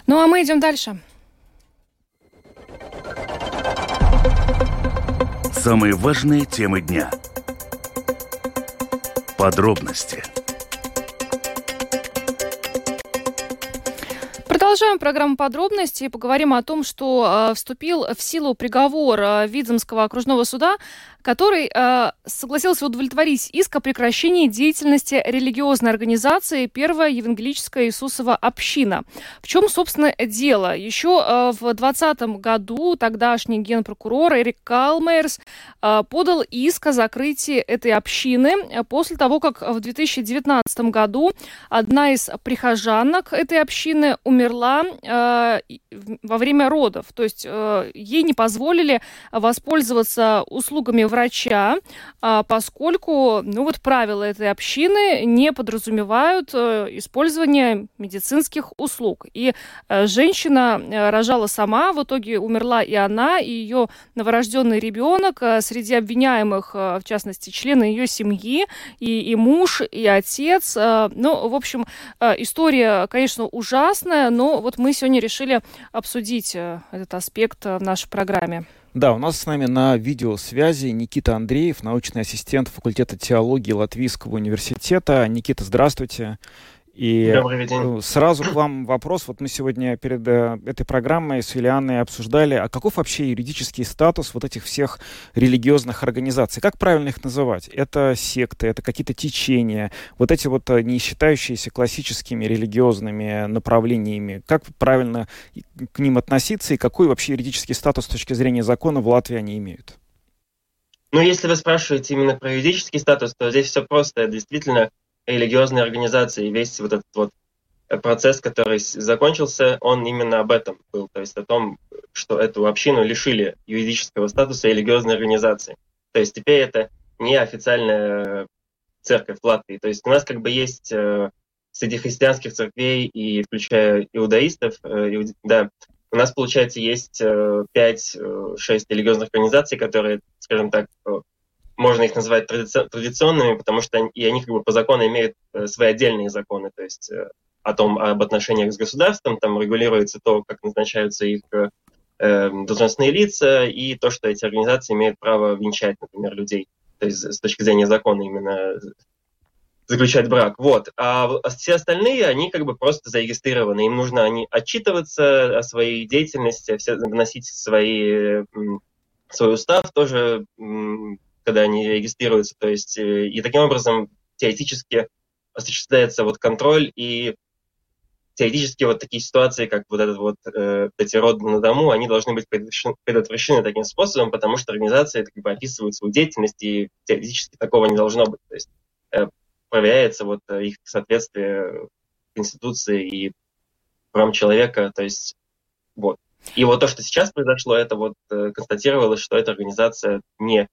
Ну, а мы идем дальше. Самые важные темы дня. Подробности. Продолжаем программу подробности и поговорим о том, что э, вступил в силу приговор э, Видземского окружного суда, который э, согласился удовлетворить иск о прекращении деятельности религиозной организации Первая Евангелическая Иисусова община. В чем, собственно, дело? Еще э, в 2020 году тогдашний генпрокурор Эрик Калмейерс э, подал иск о закрытии этой общины э, после того, как в 2019 году одна из прихожанок этой общины умерла э, во время родов. То есть э, ей не позволили воспользоваться услугами врача, э, поскольку ну, вот правила этой общины не подразумевают э, использование медицинских услуг. И э, женщина э, рожала сама, в итоге умерла и она, и ее новорожденный ребенок. Среди обвиняемых, в частности, члены ее семьи, и, и муж, и отец. Ну, в общем, история, конечно, ужасная, но вот мы сегодня решили обсудить этот аспект в нашей программе. Да, у нас с нами на видеосвязи Никита Андреев, научный ассистент факультета теологии Латвийского университета. Никита, здравствуйте. И Добрый день. сразу к вам вопрос. Вот мы сегодня перед э, этой программой с Юлианой обсуждали, а каков вообще юридический статус вот этих всех религиозных организаций? Как правильно их называть? Это секты, это какие-то течения, вот эти вот э, не считающиеся классическими религиозными направлениями. Как правильно к ним относиться и какой вообще юридический статус с точки зрения закона в Латвии они имеют? Ну, если вы спрашиваете именно про юридический статус, то здесь все просто. Действительно, религиозные организации, весь вот этот вот процесс, который закончился, он именно об этом был, то есть о том, что эту общину лишили юридического статуса религиозной организации. То есть теперь это не официальная церковь Латвии. То есть у нас как бы есть э, среди христианских церквей, и включая иудаистов, э, иуди, да, у нас, получается, есть э, 5-6 религиозных организаций, которые, скажем так, можно их называть традици- традиционными, потому что они, и они как бы по закону имеют э, свои отдельные законы, то есть э, о том, об отношениях с государством, там регулируется то, как назначаются их э, должностные лица, и то, что эти организации имеют право венчать, например, людей, то есть с точки зрения закона именно заключать брак. Вот. А все остальные, они как бы просто зарегистрированы. Им нужно они отчитываться о своей деятельности, все, вносить свои, свой устав тоже когда они регистрируются. То есть, э, и таким образом теоретически осуществляется вот контроль и теоретически вот такие ситуации, как вот этот вот э, эти роды на дому, они должны быть предотвращены, предотвращены таким способом, потому что организации как бы описывают свою деятельность, и теоретически такого не должно быть. То есть э, проверяется вот э, их соответствие Конституции и правам человека, то есть вот. И вот то, что сейчас произошло, это вот э, констатировалось, что эта организация не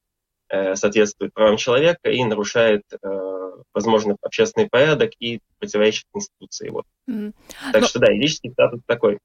соответствует правам человека и нарушает, э, возможно, общественный порядок и противоречит Конституции. Вот. Mm. Так Но... что да, юридический статус такой.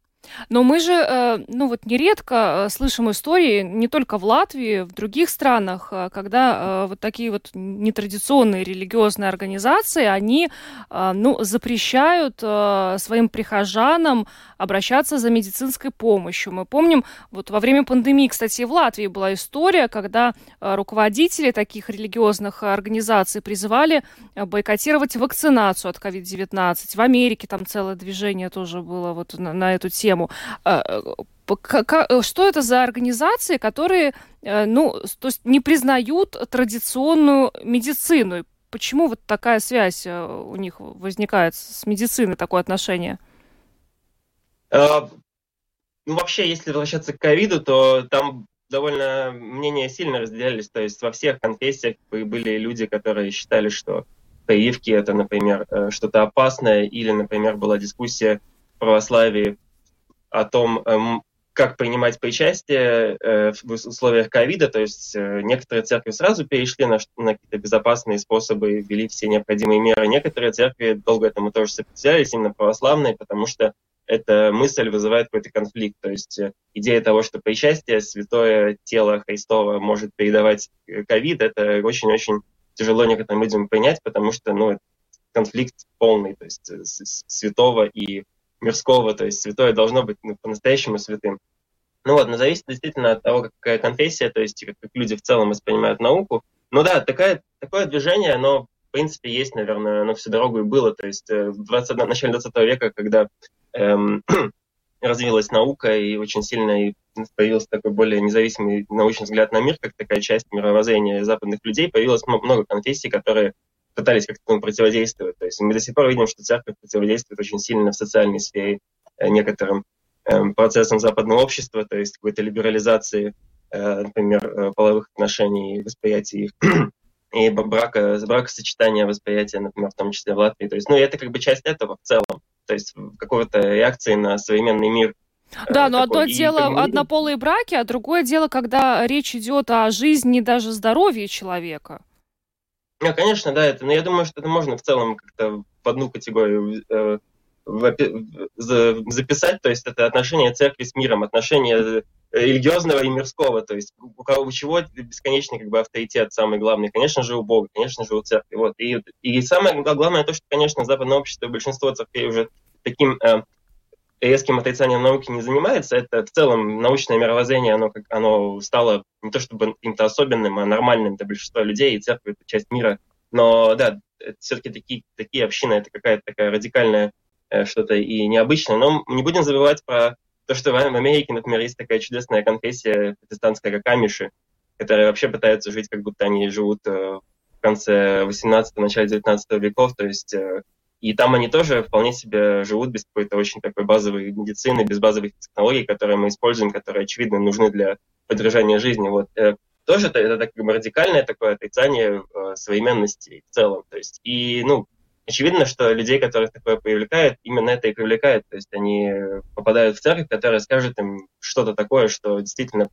Но мы же, э, ну вот нередко э, слышим истории не только в Латвии, в других странах, э, когда вот такие вот нетрадиционные религиозные организации, они, ну, запрещают своим прихожанам обращаться за медицинской помощью. Мы помним, вот во время пандемии, кстати, в Латвии была история, когда руководители таких религиозных организаций призывали бойкотировать вакцинацию от COVID-19. В Америке там целое движение тоже было вот на, на эту тему тему. Э, что это за организации, которые э, ну, то есть не признают традиционную медицину? Почему вот такая связь э, у них возникает с медициной, такое отношение? Ну, вообще, если возвращаться к ковиду, то там довольно мнения сильно разделялись. То есть во всех конфессиях были люди, которые считали, что прививки это, например, что-то опасное, или, например, была дискуссия в православии о том, эм, как принимать причастие э, в условиях ковида, то есть э, некоторые церкви сразу перешли на, на какие-то безопасные способы, ввели все необходимые меры, некоторые церкви долго этому тоже сопротивлялись, именно православные, потому что эта мысль вызывает какой-то конфликт, то есть э, идея того, что причастие, святое тело Христова может передавать ковид, это очень-очень тяжело некоторым людям принять, потому что ну, конфликт полный, то есть святого и мирского, то есть святое должно быть ну, по-настоящему святым. Ну вот, но зависит действительно от того, какая конфессия, то есть как, как люди в целом воспринимают науку. Ну да, такая, такое движение, оно в принципе есть, наверное, оно всю дорогу и было. То есть э, в 20, в начале 20 века, когда эм, развилась наука и очень сильно появился такой более независимый научный взгляд на мир, как такая часть мировоззрения западных людей, появилось много конфессий, которые пытались как-то противодействовать. То есть мы до сих пор видим, что церковь противодействует очень сильно в социальной сфере э, некоторым эм, процессам западного общества, то есть какой-то либерализации, э, например, э, половых отношений, восприятия их и брака, бракосочетания, восприятия, например, в том числе в Латвии. То есть, ну, это как бы часть этого в целом. То есть какого-то реакции на современный мир да, но одно дело и... однополые браки, а другое дело, когда речь идет о жизни, даже здоровье человека. Ну, конечно, да, это, но я думаю, что это можно в целом как-то в одну категорию э, записать, то есть это отношение церкви с миром, отношение э, религиозного и мирского, то есть у кого у чего бесконечный как бы авторитет самый главный, конечно же у Бога, конечно же у церкви, вот. И и самое главное то, что конечно западное общество большинство церквей уже таким э, резким отрицанием науки не занимается, это в целом научное мировоззрение, оно, как, оно стало не то чтобы каким-то особенным, а нормальным для большинства людей, и церковь — это часть мира. Но да, все-таки такие, такие общины — это какая-то такая радикальная э, что-то и необычное. Но не будем забывать про то, что в Америке, например, есть такая чудесная конфессия протестантская, как Амиши, которая вообще пытаются жить, как будто они живут э, в конце 18-го, начале 19 веков, то есть э, и там они тоже вполне себе живут без какой-то очень такой базовой медицины, без базовых технологий, которые мы используем, которые, очевидно, нужны для поддержания жизни. Вот э, тоже это, это как бы радикальное такое отрицание э, современности в целом. То есть, и, ну, очевидно, что людей, которых такое привлекает, именно это и привлекает. То есть они попадают в церковь, которая скажет им что-то такое, что действительно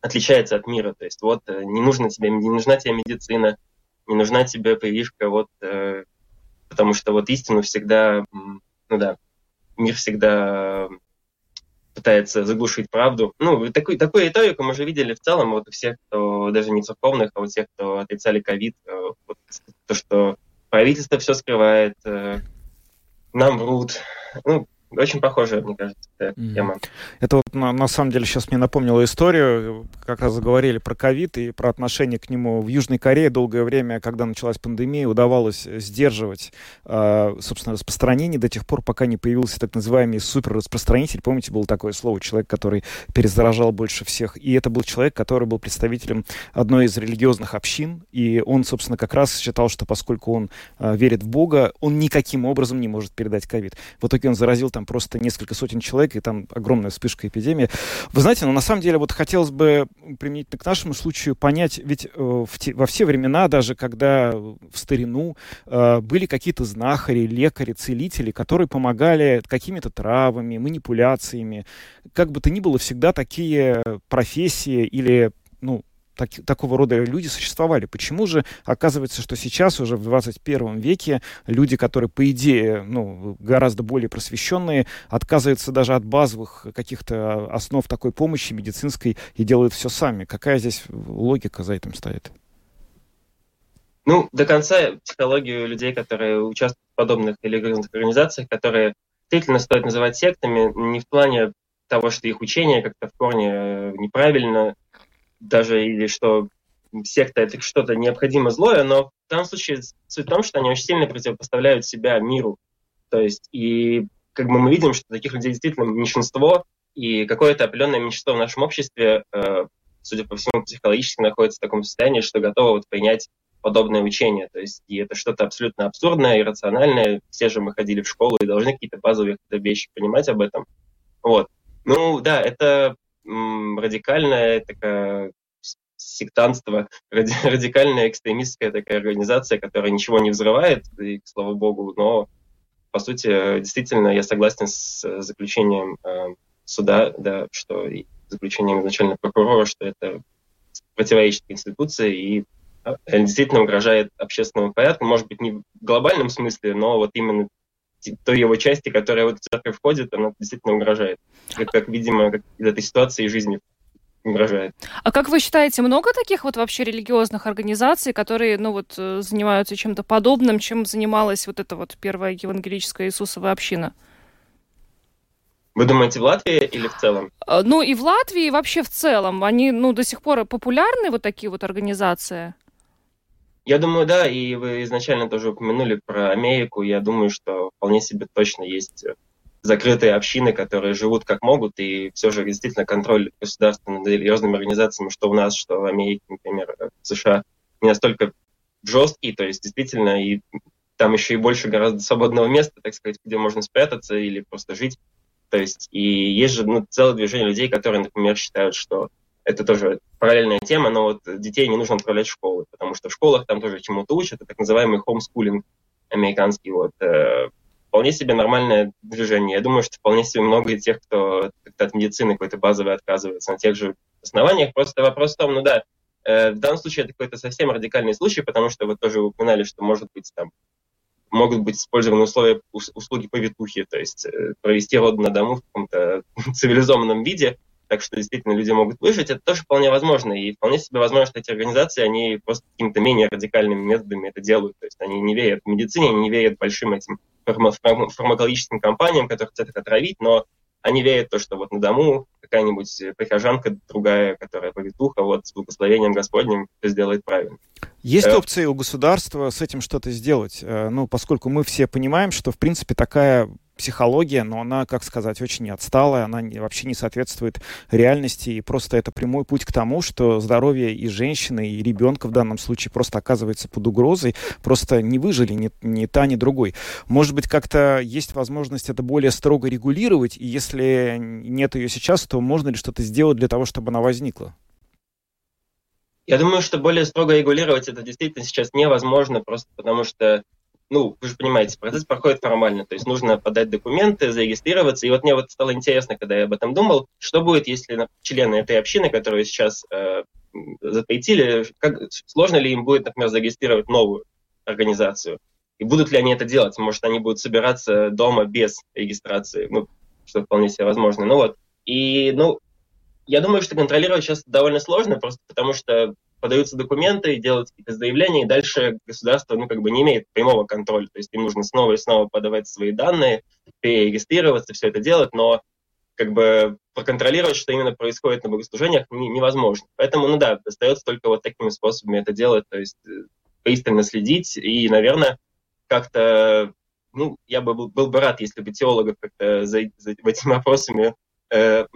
отличается от мира. То есть вот э, не нужно тебе, не нужна тебе медицина, не нужна тебе прививка, вот э, потому что вот истину всегда, ну да, мир всегда пытается заглушить правду. Ну, такой, такую риторику мы уже видели в целом вот у всех, кто даже не церковных, а у тех, кто отрицали ковид, э, вот, то, что правительство все скрывает, э, нам врут. Ну, очень похожая, мне кажется, mm. тема. Это вот на, на самом деле сейчас мне напомнило историю, как раз заговорили про ковид и про отношение к нему. В Южной Корее долгое время, когда началась пандемия, удавалось сдерживать, э, собственно, распространение до тех пор, пока не появился так называемый суперраспространитель. Помните, было такое слово, человек, который перезаражал больше всех. И это был человек, который был представителем одной из религиозных общин, и он, собственно, как раз считал, что поскольку он э, верит в Бога, он никаким образом не может передать ковид. В итоге он заразил там просто несколько сотен человек, и там огромная вспышка эпидемии. Вы знаете, но ну, на самом деле вот хотелось бы применительно к нашему случаю понять, ведь э, в те, во все времена, даже когда в старину э, были какие-то знахари, лекари, целители, которые помогали какими-то травами, манипуляциями, как бы то ни было, всегда такие профессии или ну, так, такого рода люди существовали. Почему же оказывается, что сейчас уже в 21 веке люди, которые, по идее, ну, гораздо более просвещенные, отказываются даже от базовых каких-то основ такой помощи медицинской и делают все сами? Какая здесь логика за этим стоит? Ну, до конца психологию людей, которые участвуют в подобных религиозных организациях, которые действительно стоит называть сектами, не в плане того, что их учение как-то в корне э, неправильно, даже или что секта это что-то необходимо злое, но в данном случае суть в том, что они очень сильно противопоставляют себя миру. То есть, и как бы мы видим, что таких людей действительно меньшинство, и какое-то определенное меньшинство в нашем обществе, э, судя по всему, психологически находится в таком состоянии, что готово вот принять подобное учение. То есть, и это что-то абсолютно абсурдное, иррациональное. Все же мы ходили в школу и должны какие-то базовые вещи понимать об этом. Вот. Ну, да, это радикальная такая сектантство, радикальная экстремистская такая организация, которая ничего не взрывает, и слава богу, но по сути, действительно, я согласен с заключением э, суда, да, что и заключением изначально прокурора, что это противоречит Конституции и э, действительно угрожает общественному порядку, может быть, не в глобальном смысле, но вот именно той его части, которая в эту церковь входит, она действительно угрожает. Как, как видимо, как из этой ситуации жизни угрожает. А как вы считаете, много таких вот вообще религиозных организаций, которые, ну вот, э, занимаются чем-то подобным, чем занималась вот эта вот первая евангелическая Иисусова община? Вы думаете, в Латвии или в целом? А, ну, и в Латвии, и вообще в целом. Они, ну, до сих пор популярны, вот такие вот организации? Я думаю, да, и вы изначально тоже упомянули про Америку. Я думаю, что вполне себе точно есть закрытые общины, которые живут как могут, и все же действительно контроль государства над религиозными организациями, что у нас, что в Америке, например, в США, не настолько жесткий, то есть действительно и там еще и больше гораздо свободного места, так сказать, где можно спрятаться или просто жить. То есть и есть же ну, целое движение людей, которые, например, считают, что это тоже параллельная тема, но вот детей не нужно отправлять в школы, потому что в школах там тоже чему-то учат, это так называемый хомскулинг американский. Вот, э, вполне себе нормальное движение. Я думаю, что вполне себе много и тех, кто от медицины какой-то базовой отказывается на тех же основаниях. Просто вопрос в том, ну да, э, в данном случае это какой-то совсем радикальный случай, потому что вы тоже упоминали, что может быть там могут быть использованы условия услуги повитухи, то есть э, провести род на дому в каком-то цивилизованном виде, так что действительно люди могут выжить, это тоже вполне возможно. И вполне себе возможно, что эти организации, они просто какими-то менее радикальными методами это делают. То есть они не верят в медицине, они не верят большим этим фармакологическим компаниям, которые хотят их отравить, но они верят в то, что вот на дому какая-нибудь прихожанка другая, которая повитуха, вот с благословением Господним все сделает правильно. Есть э, опции у государства с этим что-то сделать? Э, ну, поскольку мы все понимаем, что, в принципе, такая психология, но она, как сказать, очень отсталая, она вообще не соответствует реальности, и просто это прямой путь к тому, что здоровье и женщины, и ребенка в данном случае просто оказывается под угрозой, просто не выжили ни, ни та, ни другой. Может быть, как-то есть возможность это более строго регулировать, и если нет ее сейчас, то можно ли что-то сделать для того, чтобы она возникла? Я думаю, что более строго регулировать это действительно сейчас невозможно, просто потому что ну, вы же понимаете, процесс проходит формально, то есть нужно подать документы, зарегистрироваться. И вот мне вот стало интересно, когда я об этом думал, что будет, если члены этой общины, которые сейчас э, запретили, как, сложно ли им будет, например, зарегистрировать новую организацию? И будут ли они это делать? Может, они будут собираться дома без регистрации, ну, что вполне себе возможно. Ну вот, и, ну, я думаю, что контролировать сейчас довольно сложно, просто потому что подаются документы, делают какие-то заявления, и дальше государство, ну, как бы не имеет прямого контроля. То есть им нужно снова и снова подавать свои данные, перерегистрироваться, все это делать, но как бы проконтролировать, что именно происходит на богослужениях, невозможно. Поэтому, ну да, остается только вот такими способами это делать, то есть э, пристально следить и, наверное, как-то, ну, я бы был, был бы рад, если бы теологов как-то за, за этими вопросами э,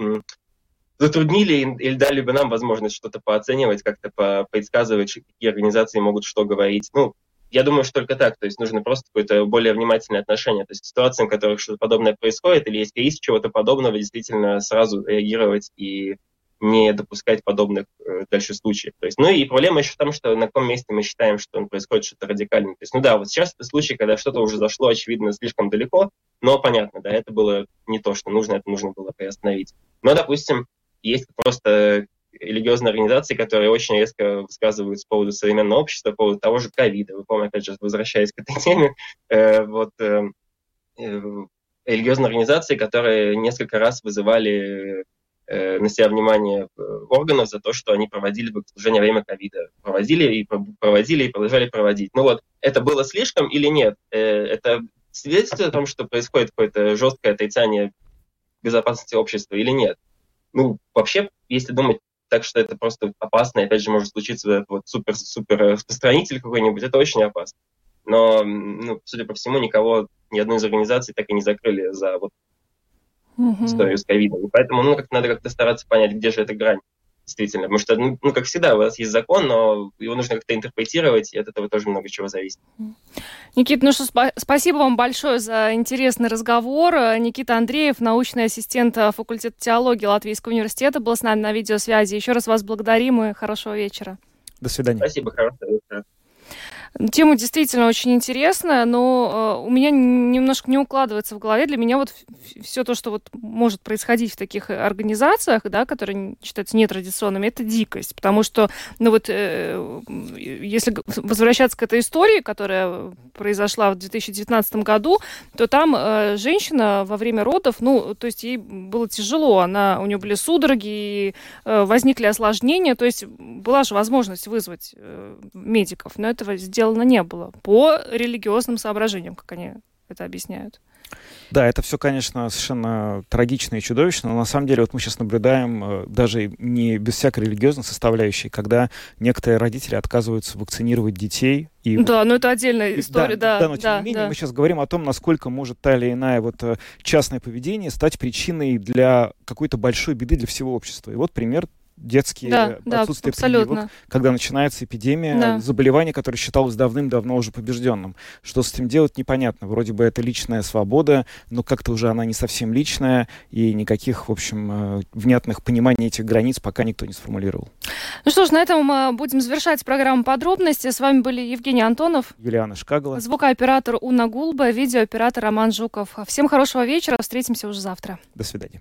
затруднили или дали бы нам возможность что-то пооценивать, как-то по предсказывать, какие организации могут что говорить. Ну, я думаю, что только так. То есть нужно просто какое-то более внимательное отношение. То есть ситуации, в которых что-то подобное происходит, или есть риск чего-то подобного, действительно сразу реагировать и не допускать подобных э, дальше случаев. То есть, ну и проблема еще в том, что на каком месте мы считаем, что он происходит что-то радикальное. То есть, ну да, вот сейчас это случай, когда что-то уже зашло, очевидно, слишком далеко, но понятно, да, это было не то, что нужно, это нужно было приостановить. Но, допустим, есть просто религиозные организации, которые очень резко высказывают по поводу современного общества, по поводу того же ковида. Вы помните, опять же, возвращаясь к этой теме, э, вот э, э, религиозные организации, которые несколько раз вызывали э, на себя внимание э, органов за то, что они проводили богослужение во время ковида. Проводили и проводили и продолжали проводить. Ну вот, это было слишком или нет? Э, это свидетельствует о том, что происходит какое-то жесткое отрицание безопасности общества или нет? Ну, вообще, если думать так, что это просто опасно, и опять же может случиться вот супер-супер распространитель какой-нибудь, это очень опасно. Но, ну, судя по всему, никого, ни одной из организаций так и не закрыли за вот mm-hmm. историю с ковидом. Поэтому, ну, как надо как-то стараться понять, где же эта грань действительно. Потому что, ну, ну, как всегда, у вас есть закон, но его нужно как-то интерпретировать, и от этого тоже много чего зависит. Никита, ну что, спа- спасибо вам большое за интересный разговор. Никита Андреев, научный ассистент факультета теологии Латвийского университета, был с нами на видеосвязи. Еще раз вас благодарим и хорошего вечера. До свидания. Спасибо, хорошего вечера. Тема действительно очень интересная, но э, у меня немножко не укладывается в голове. Для меня вот все то, что вот может происходить в таких организациях, да, которые считаются нетрадиционными, это дикость. Потому что, ну вот, э, если возвращаться к этой истории, которая произошла в 2019 году, то там э, женщина во время родов, ну, то есть ей было тяжело, она, у нее были судороги, э, возникли осложнения, то есть была же возможность вызвать э, медиков, но этого сделано не было по религиозным соображениям, как они это объясняют. Да, это все, конечно, совершенно трагично и чудовищно, но на самом деле вот мы сейчас наблюдаем э, даже не без всякой религиозной составляющей, когда некоторые родители отказываются вакцинировать детей И да, но это отдельная история, да. Да, да но тем да, не менее да. мы сейчас говорим о том, насколько может та или иная вот э, частное поведение стать причиной для какой-то большой беды для всего общества. И вот пример детские да, да, отсутствие абсолютно. прививок, когда начинается эпидемия Да. заболевания, которое считалось давным-давно уже побежденным. Что с этим делать, непонятно. Вроде бы это личная свобода, но как-то уже она не совсем личная, и никаких, в общем, э, внятных пониманий этих границ пока никто не сформулировал. Ну что ж, на этом мы будем завершать программу подробности. С вами были Евгений Антонов, Юлиана Шкагла. звукооператор Уна Гулба, видеооператор Роман Жуков. Всем хорошего вечера, встретимся уже завтра. До свидания.